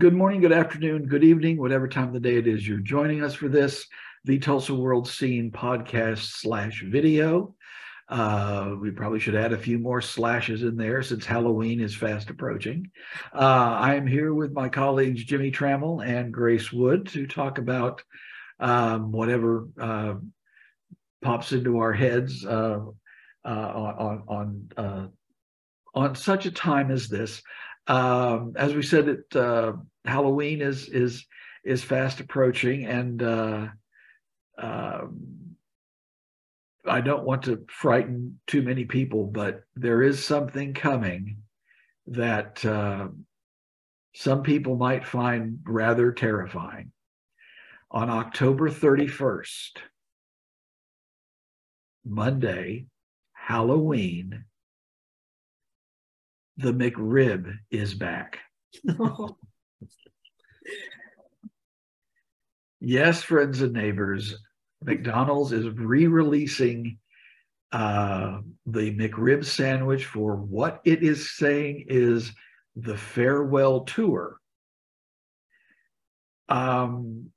Good morning, good afternoon, good evening, whatever time of the day it is you're joining us for this, the Tulsa World Scene podcast slash video. Uh, we probably should add a few more slashes in there since Halloween is fast approaching. Uh, I am here with my colleagues Jimmy Trammell and Grace Wood to talk about um, whatever uh, pops into our heads uh, uh, on on uh, on such a time as this. Um, as we said, it, uh, Halloween is is is fast approaching, and uh, um, I don't want to frighten too many people, but there is something coming that uh, some people might find rather terrifying. On October 31st, Monday, Halloween, the McRib is back. yes, friends and neighbors, McDonald's is re releasing uh, the McRib sandwich for what it is saying is the farewell tour. Um,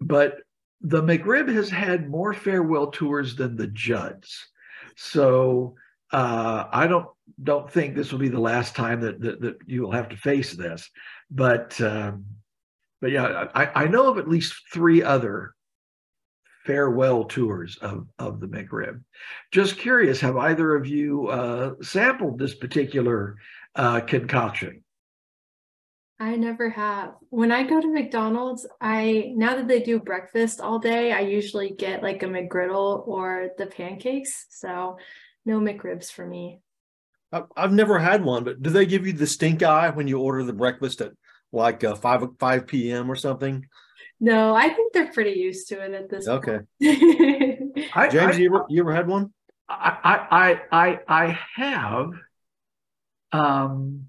but the McRib has had more farewell tours than the Judds. So uh, I don't don't think this will be the last time that that, that you will have to face this, but um, but yeah, I, I know of at least three other farewell tours of of the McRib. Just curious, have either of you uh, sampled this particular uh, concoction? I never have. When I go to McDonald's, I now that they do breakfast all day, I usually get like a McGriddle or the pancakes. So no McRibs for me. I've never had one, but do they give you the stink eye when you order the breakfast at like uh, five five p.m. or something? No, I think they're pretty used to it at this. Okay. James, I, you ever you ever had one? I I I I have. Um,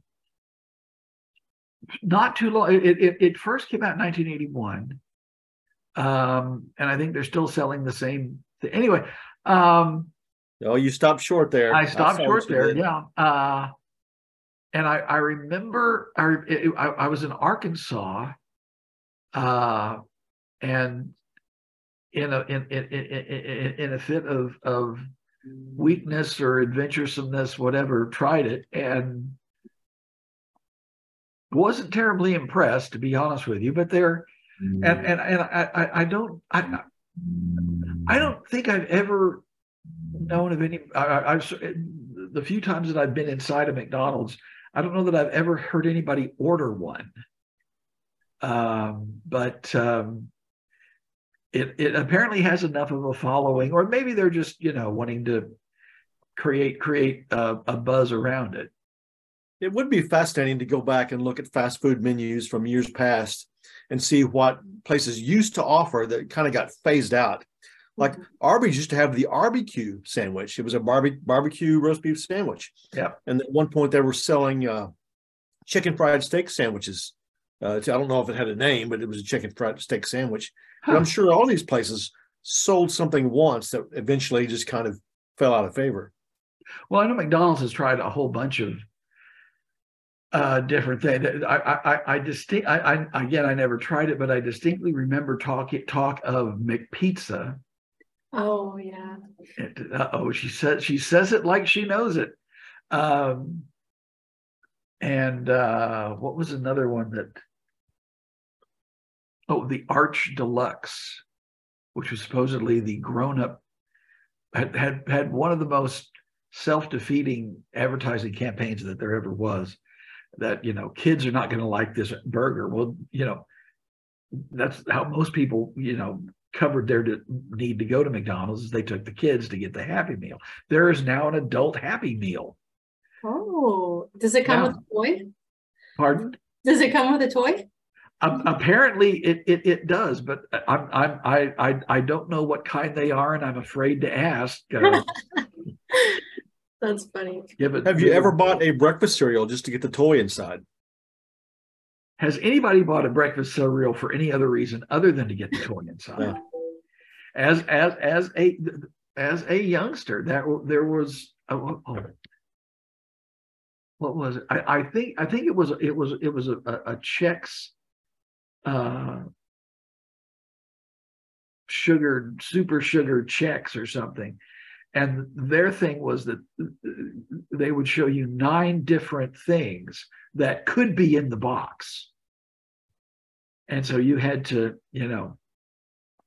not too long. It, it, it first came out in 1981, um, and I think they're still selling the same. Thing. Anyway, um, Oh, you stopped short there. I stopped short there. Yeah. Uh, and I, I remember I, it, I, I was in Arkansas, uh, and in a in, in, in, in a fit of of weakness or adventuresomeness, whatever, tried it and wasn't terribly impressed, to be honest with you. But there, mm. and and and I I don't I I don't think I've ever known of any. I, have the few times that I've been inside a McDonald's, I don't know that I've ever heard anybody order one. Um, but um, it it apparently has enough of a following, or maybe they're just you know wanting to create create a, a buzz around it. It would be fascinating to go back and look at fast food menus from years past and see what places used to offer that kind of got phased out like mm-hmm. Arby's used to have the barbecue sandwich. It was a barbe- barbecue roast beef sandwich. Yeah. And at one point they were selling uh, chicken fried steak sandwiches. Uh, I don't know if it had a name, but it was a chicken fried steak sandwich. Huh. But I'm sure all these places sold something once that eventually just kind of fell out of favor. Well, I know McDonald's has tried a whole bunch of uh, different things. I, I, I distinct. I, I, again, I never tried it, but I distinctly remember talk talk of McPizza Oh yeah. oh, she says she says it like she knows it. Um, and uh, what was another one that? Oh, the Arch Deluxe, which was supposedly the grown-up, had had had one of the most self-defeating advertising campaigns that there ever was. That you know, kids are not going to like this burger. Well, you know, that's how most people, you know, covered their need to go to McDonald's is they took the kids to get the Happy Meal. There is now an adult Happy Meal. Oh, does it come now, with a toy? Pardon? Does it come with a toy? Um, apparently, it, it it does, but I'm I'm I I I don't know what kind they are, and I'm afraid to ask. Uh, That's funny. Yeah, but have you ever bought a breakfast cereal just to get the toy inside? Has anybody bought a breakfast cereal for any other reason other than to get the toy inside? Yeah. As as as a as a youngster, that there was oh, oh, what was it? I, I think I think it was it was it was a, a, a Chex uh sugared super sugared Chex or something. And their thing was that they would show you nine different things that could be in the box. And so you had to, you know,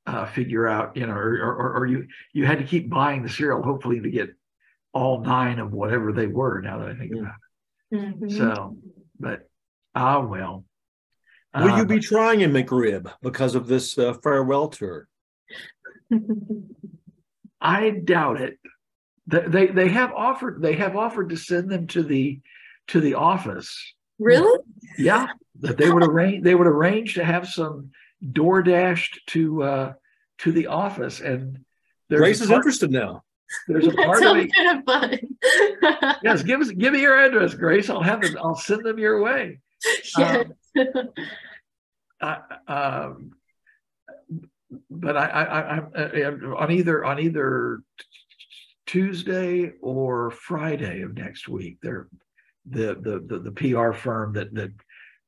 uh, figure out, you know, or, or, or you you had to keep buying the cereal, hopefully to get all nine of whatever they were. Now that I think about it. Mhm. So, but ah well. Will you Uh, be trying a McRib because of this uh, farewell tour? I doubt it. They, they they have offered they have offered to send them to the to the office. really? Yeah, that they would arrange they would arrange to have some door dashed to uh to the office and Grace a is part, interested now. there's a That part of sounds me. kind of fun. Yes, give us give me your address, Grace. I'll have them. I'll send them your way. Yeah. Uh, um, but I, I, I, uh, on either on either Tuesday or Friday of next week. They're the the the, the PR firm that that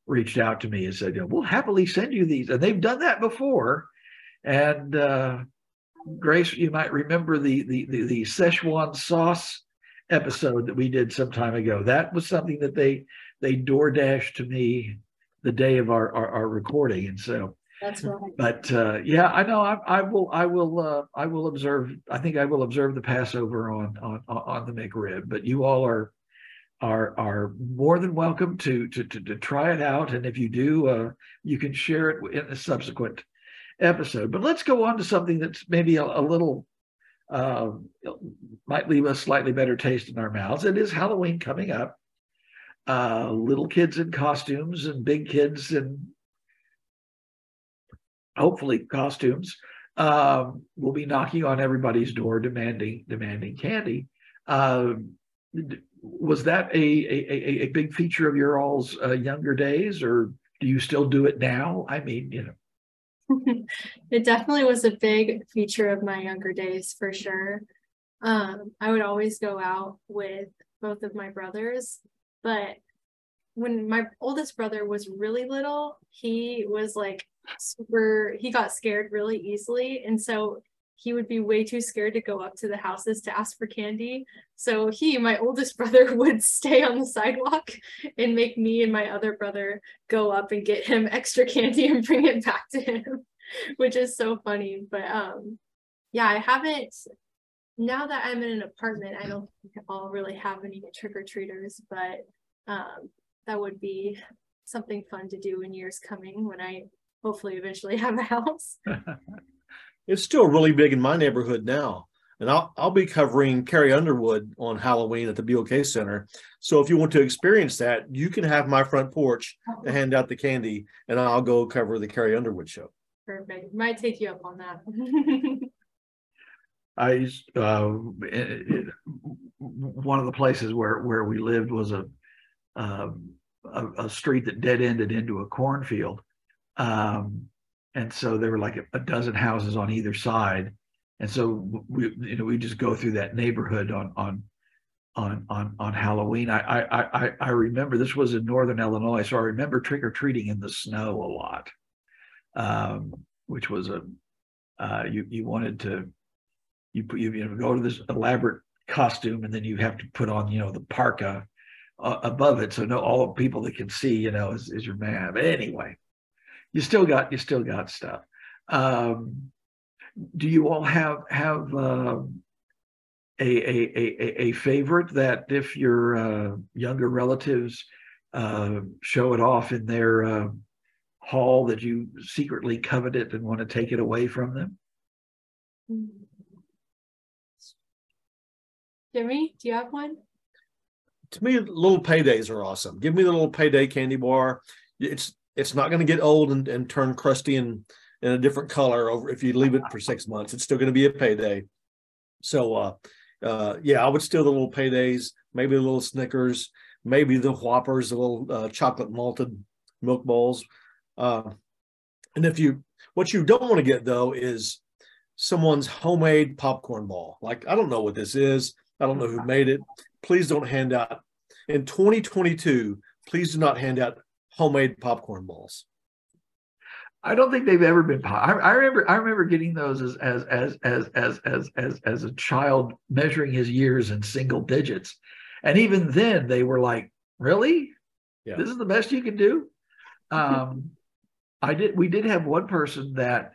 reached out to me and said, we'll happily send you these, and they've done that before. And uh, Grace, you might remember the the the, the Szechuan sauce episode that we did some time ago. That was something that they they door dashed to me the day of our, our, our recording, and so That's right. but uh, yeah, I know I, I will I will uh, I will observe. I think I will observe the Passover on on on the McRib. But you all are are are more than welcome to to to, to try it out. And if you do, uh, you can share it in a subsequent episode. But let's go on to something that's maybe a, a little uh, might leave a slightly better taste in our mouths. It is Halloween coming up. Uh, little kids in costumes and big kids in hopefully costumes um, will be knocking on everybody's door demanding demanding candy. Um, was that a, a a big feature of your all's uh, younger days, or do you still do it now? I mean, you know, it definitely was a big feature of my younger days for sure. Um, I would always go out with both of my brothers, but when my oldest brother was really little, he was like super, he got scared really easily. And so he would be way too scared to go up to the houses to ask for candy. So he, my oldest brother, would stay on the sidewalk and make me and my other brother go up and get him extra candy and bring it back to him, which is so funny. But um, yeah, I haven't. Now that I'm in an apartment, I don't think I'll really have any trick or treaters, but um, that would be something fun to do in years coming when I hopefully eventually have a house. It's still really big in my neighborhood now. And I'll, I'll be covering Carrie Underwood on Halloween at the BOK Center. So if you want to experience that, you can have my front porch to hand out the candy and I'll go cover the Carrie Underwood show. Perfect. Might take you up on that. I used uh, it, it, one of the places where where we lived was a um, a, a street that dead ended into a cornfield, um, and so there were like a, a dozen houses on either side, and so we you know we just go through that neighborhood on on on on on Halloween. I I I I remember this was in northern Illinois, so I remember trick or treating in the snow a lot, um, which was a uh, you you wanted to you put you, you know go to this elaborate costume and then you have to put on you know the parka uh, above it. So no all the people that can see you know is, is your man. But anyway you still got you still got stuff um, do you all have have um, a, a, a, a favorite that if your uh, younger relatives uh, show it off in their uh, hall that you secretly covet it and want to take it away from them Jimmy, do you have one? To me, little paydays are awesome. Give me the little payday candy bar. It's it's not going to get old and, and turn crusty and in a different color over if you leave it for six months. It's still going to be a payday. So uh uh yeah, I would steal the little paydays, maybe the little Snickers, maybe the Whoppers, the little uh, chocolate malted milk bowls. Uh, and if you what you don't want to get though is someone's homemade popcorn ball. Like I don't know what this is. I don't know who made it. Please don't hand out in 2022, please do not hand out homemade popcorn balls. I don't think they've ever been. I, I, remember. I remember getting those as as as as as as as as a child, measuring his years in single digits, and even then they were like, "Really? Yeah. This is the best you can do." Um, I did. We did have one person that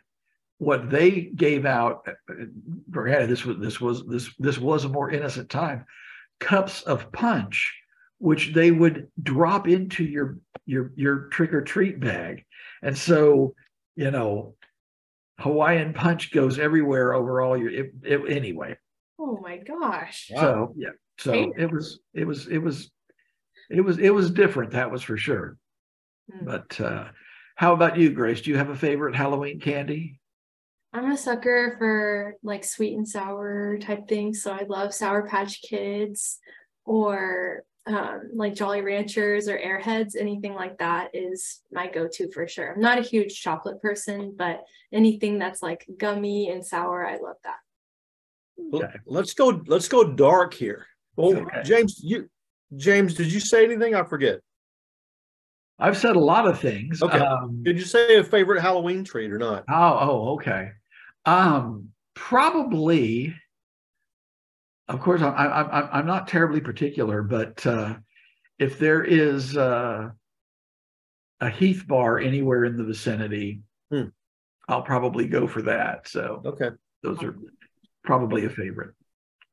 what they gave out. Granted, this was this was this this was a more innocent time. Cups of punch, which they would drop into your your your trick or treat bag, and so you know, Hawaiian punch goes everywhere over all your. It, it, anyway. Oh my gosh! So yeah, so it was it was it was it was it was different. That was for sure. Mm. But uh, how about you, Grace? Do you have a favorite Halloween candy? I'm a sucker for like sweet and sour type things. So I love Sour Patch Kids or um, like Jolly Ranchers or Airheads, anything like that is my go to for sure. I'm not a huge chocolate person, but anything that's like gummy and sour, I love that. Okay. Let's go. Let's go dark here. Well, okay. James, you James, did you say anything? I forget. I've said a lot of things. Okay. Um, Did you say a favorite Halloween treat or not? Oh, oh, okay. Um, probably. Of course, I'm I'm I'm not terribly particular, but uh, if there is uh, a Heath bar anywhere in the vicinity, hmm. I'll probably go for that. So okay, those are probably a favorite.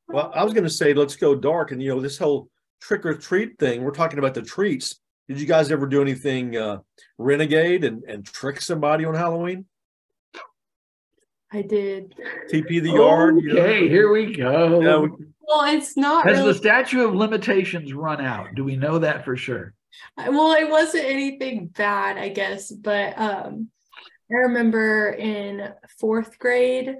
Well, I was going to say let's go dark, and you know this whole trick or treat thing. We're talking about the treats did you guys ever do anything uh, renegade and, and trick somebody on Halloween? I did. TP the yard. Okay, you know? here we go. Yeah, we, well, it's not. Has really... the statute of limitations run out? Do we know that for sure? Well, it wasn't anything bad, I guess, but um, I remember in fourth grade,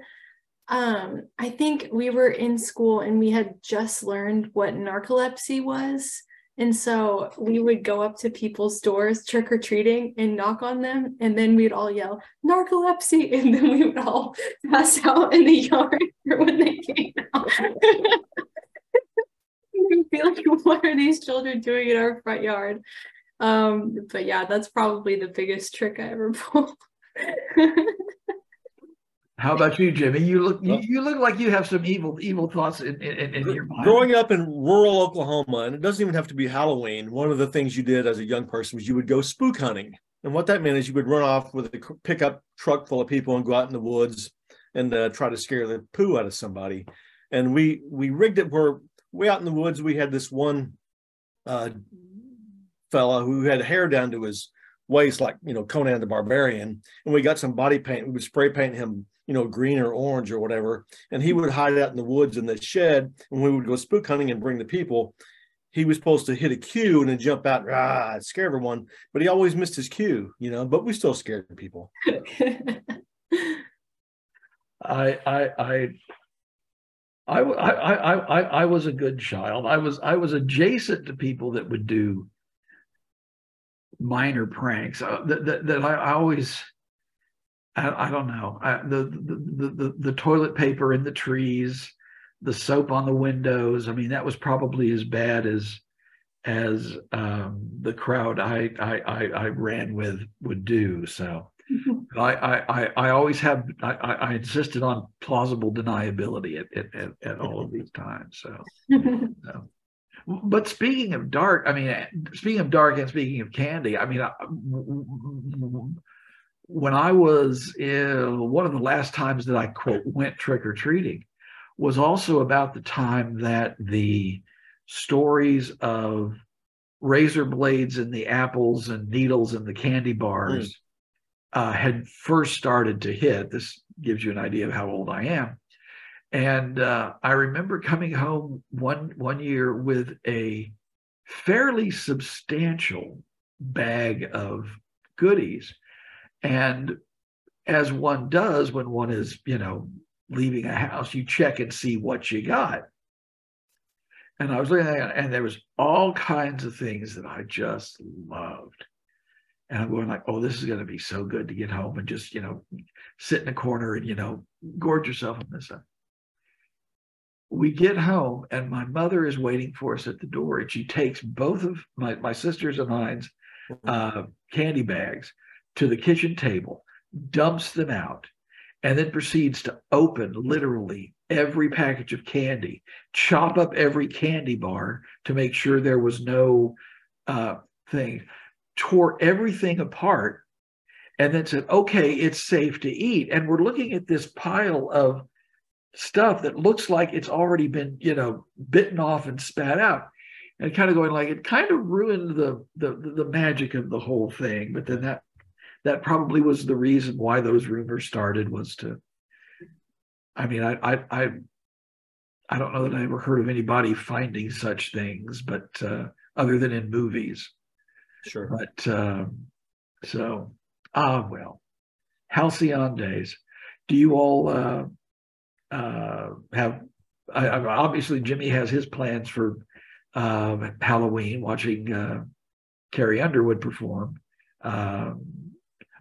um, I think we were in school and we had just learned what narcolepsy was. And so we would go up to people's doors trick or treating and knock on them. And then we'd all yell, narcolepsy. And then we would all pass out in the yard when they came out. We'd be like, what are these children doing in our front yard? Um, but yeah, that's probably the biggest trick I ever pulled. How about you, Jimmy? You look you, you look like you have some evil evil thoughts in, in, in your mind. Growing up in rural Oklahoma, and it doesn't even have to be Halloween. One of the things you did as a young person was you would go spook hunting, and what that meant is you would run off with a pickup truck full of people and go out in the woods and uh, try to scare the poo out of somebody. And we we rigged it where way out in the woods we had this one uh, fella who had hair down to his waist, like you know Conan the Barbarian, and we got some body paint. We would spray paint him you know, green or orange or whatever. And he would hide out in the woods in the shed. And we would go spook hunting and bring the people. He was supposed to hit a cue and then jump out, ah, scare everyone. But he always missed his cue, you know, but we still scared people. I, I, I, I, I, I, I was a good child. I was, I was adjacent to people that would do minor pranks uh, that, that, that I, I always, I, I don't know. I, the, the, the the toilet paper in the trees, the soap on the windows. I mean, that was probably as bad as as um, the crowd I, I I I ran with would do. So I, I I always have I, I insisted on plausible deniability at at, at, at all of these times. So, so. But speaking of dark, I mean, speaking of dark and speaking of candy, I mean, when I was in one of the last times that I quote went trick or treating was also about the time that the stories of razor blades and the apples and needles and the candy bars mm. uh, had first started to hit. This gives you an idea of how old I am. And uh, I remember coming home one one year with a fairly substantial bag of goodies and as one does when one is, you know, leaving a house, you check and see what you got. And I was looking at it, and there was all kinds of things that I just loved. And I'm going like, oh, this is going to be so good to get home and just, you know, sit in a corner and, you know, gorge yourself on this stuff. we get home and my mother is waiting for us at the door and she takes both of my, my sisters and mine's uh, candy bags to the kitchen table, dumps them out, and then proceeds to open literally every package of candy, chop up every candy bar to make sure there was no uh, thing, tore everything apart, and then said, okay, it's safe to eat. And we're looking at this pile of stuff that looks like it's already been, you know, bitten off and spat out. And kind of going like it kind of ruined the the the magic of the whole thing. But then that that probably was the reason why those rumors started was to I mean, I I I, I don't know that I ever heard of anybody finding such things, but uh, other than in movies. Sure. But um, so ah well, halcyon days. Do you all uh, uh, have? I, obviously, Jimmy has his plans for uh, Halloween, watching uh, Carrie Underwood perform. Um,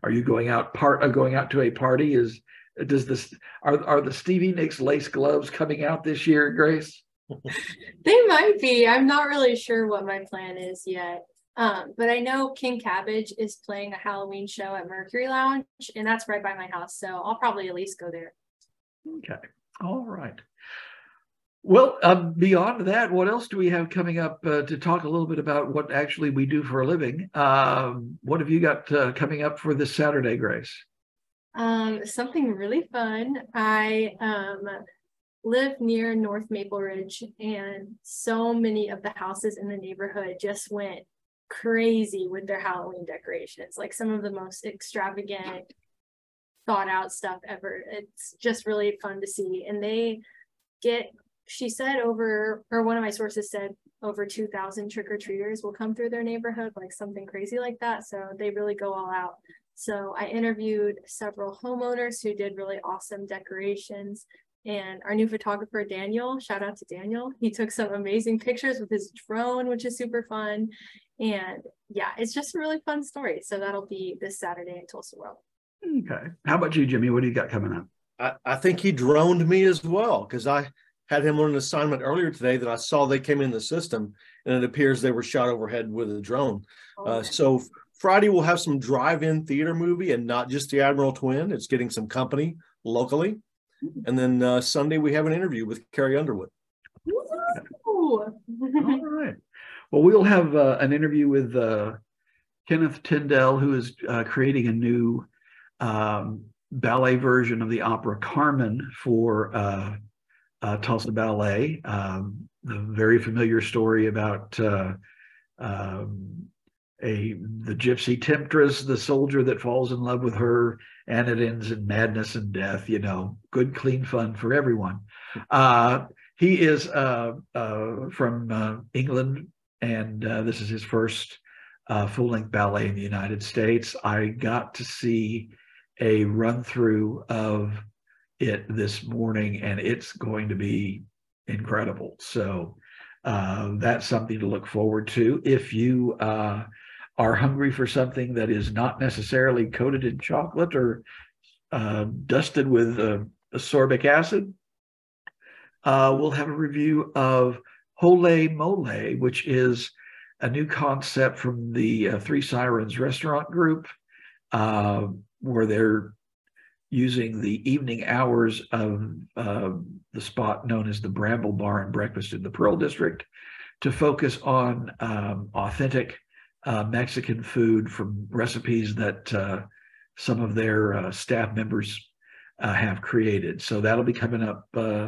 are you going out part uh, going out to a party? Is does this are are the Stevie Nicks lace gloves coming out this year, Grace? they might be. I'm not really sure what my plan is yet. Um, but I know King Cabbage is playing a Halloween show at Mercury Lounge, and that's right by my house. So I'll probably at least go there. Okay. All right. Well, um, beyond that, what else do we have coming up uh, to talk a little bit about what actually we do for a living? Um, what have you got uh, coming up for this Saturday, Grace? Um, something really fun. I um, live near North Maple Ridge, and so many of the houses in the neighborhood just went crazy with their Halloween decorations. Like some of the most extravagant, thought out stuff ever. It's just really fun to see. And they get she said over, or one of my sources said over 2,000 trick or treaters will come through their neighborhood, like something crazy like that. So they really go all out. So I interviewed several homeowners who did really awesome decorations. And our new photographer, Daniel, shout out to Daniel. He took some amazing pictures with his drone, which is super fun. And yeah, it's just a really fun story. So that'll be this Saturday in Tulsa World. Okay. How about you, Jimmy? What do you got coming up? I, I think he droned me as well because I had him on an assignment earlier today that I saw they came in the system, and it appears they were shot overhead with a drone. Oh, uh, so Friday we'll have some drive-in theater movie, and not just the Admiral Twin. It's getting some company locally, mm-hmm. and then uh, Sunday we have an interview with Carrie Underwood. All right. Well, we'll have uh, an interview with uh, Kenneth Tindall, who is uh, creating a new um, ballet version of the opera Carmen for uh, Tulsa Ballet, um, the very familiar story about uh, um, a the gypsy temptress, the soldier that falls in love with her, and it ends in madness and death. You know, good, clean fun for everyone. Uh, he is uh, uh, from uh, England, and this is his first full length ballet in the United States. I got to see a run through of it this morning, and it's going to be incredible. So uh, that's something to look forward to. If you uh, are hungry for something that is not necessarily coated in chocolate or uh, dusted with uh, ascorbic acid, uh, we'll have a review of Hole Mole, which is a new concept from the uh, Three Sirens restaurant group, where they're using the evening hours of uh, the spot known as the Bramble Bar and Breakfast in the Pearl District to focus on um, authentic uh, Mexican food from recipes that uh, some of their uh, staff members uh, have created. So that'll be coming up uh,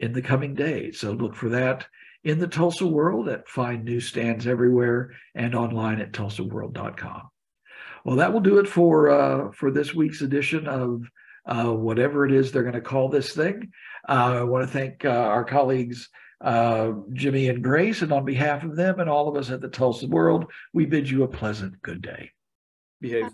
in the coming days. So look for that in the Tulsa World at fine newsstands everywhere and online at tulsaworld.com. Well, that will do it for for this week's edition of uh, whatever it is they're going to call this thing. Uh, I want to thank uh, our colleagues, uh, Jimmy and Grace, and on behalf of them and all of us at the Tulsa World, we bid you a pleasant good day. Behave.